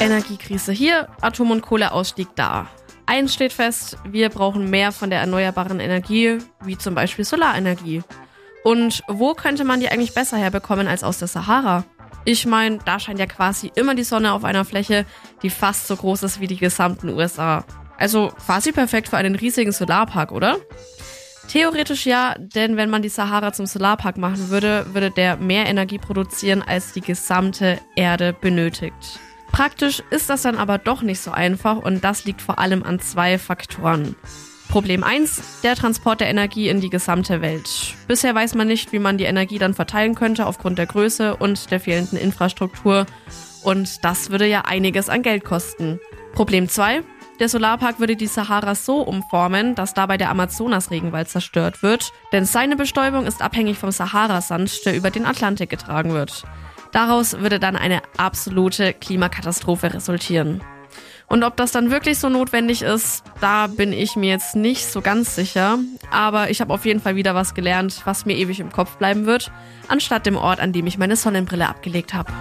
Energiekrise hier, Atom- und Kohleausstieg da. Eins steht fest, wir brauchen mehr von der erneuerbaren Energie, wie zum Beispiel Solarenergie. Und wo könnte man die eigentlich besser herbekommen als aus der Sahara? Ich meine, da scheint ja quasi immer die Sonne auf einer Fläche, die fast so groß ist wie die gesamten USA. Also quasi perfekt für einen riesigen Solarpark, oder? Theoretisch ja, denn wenn man die Sahara zum Solarpark machen würde, würde der mehr Energie produzieren, als die gesamte Erde benötigt. Praktisch ist das dann aber doch nicht so einfach und das liegt vor allem an zwei Faktoren. Problem 1, der Transport der Energie in die gesamte Welt. Bisher weiß man nicht, wie man die Energie dann verteilen könnte aufgrund der Größe und der fehlenden Infrastruktur. Und das würde ja einiges an Geld kosten. Problem 2, der Solarpark würde die Sahara so umformen, dass dabei der Amazonas-Regenwald zerstört wird, denn seine Bestäubung ist abhängig vom Saharasand, der über den Atlantik getragen wird. Daraus würde dann eine absolute Klimakatastrophe resultieren. Und ob das dann wirklich so notwendig ist, da bin ich mir jetzt nicht so ganz sicher. Aber ich habe auf jeden Fall wieder was gelernt, was mir ewig im Kopf bleiben wird, anstatt dem Ort, an dem ich meine Sonnenbrille abgelegt habe.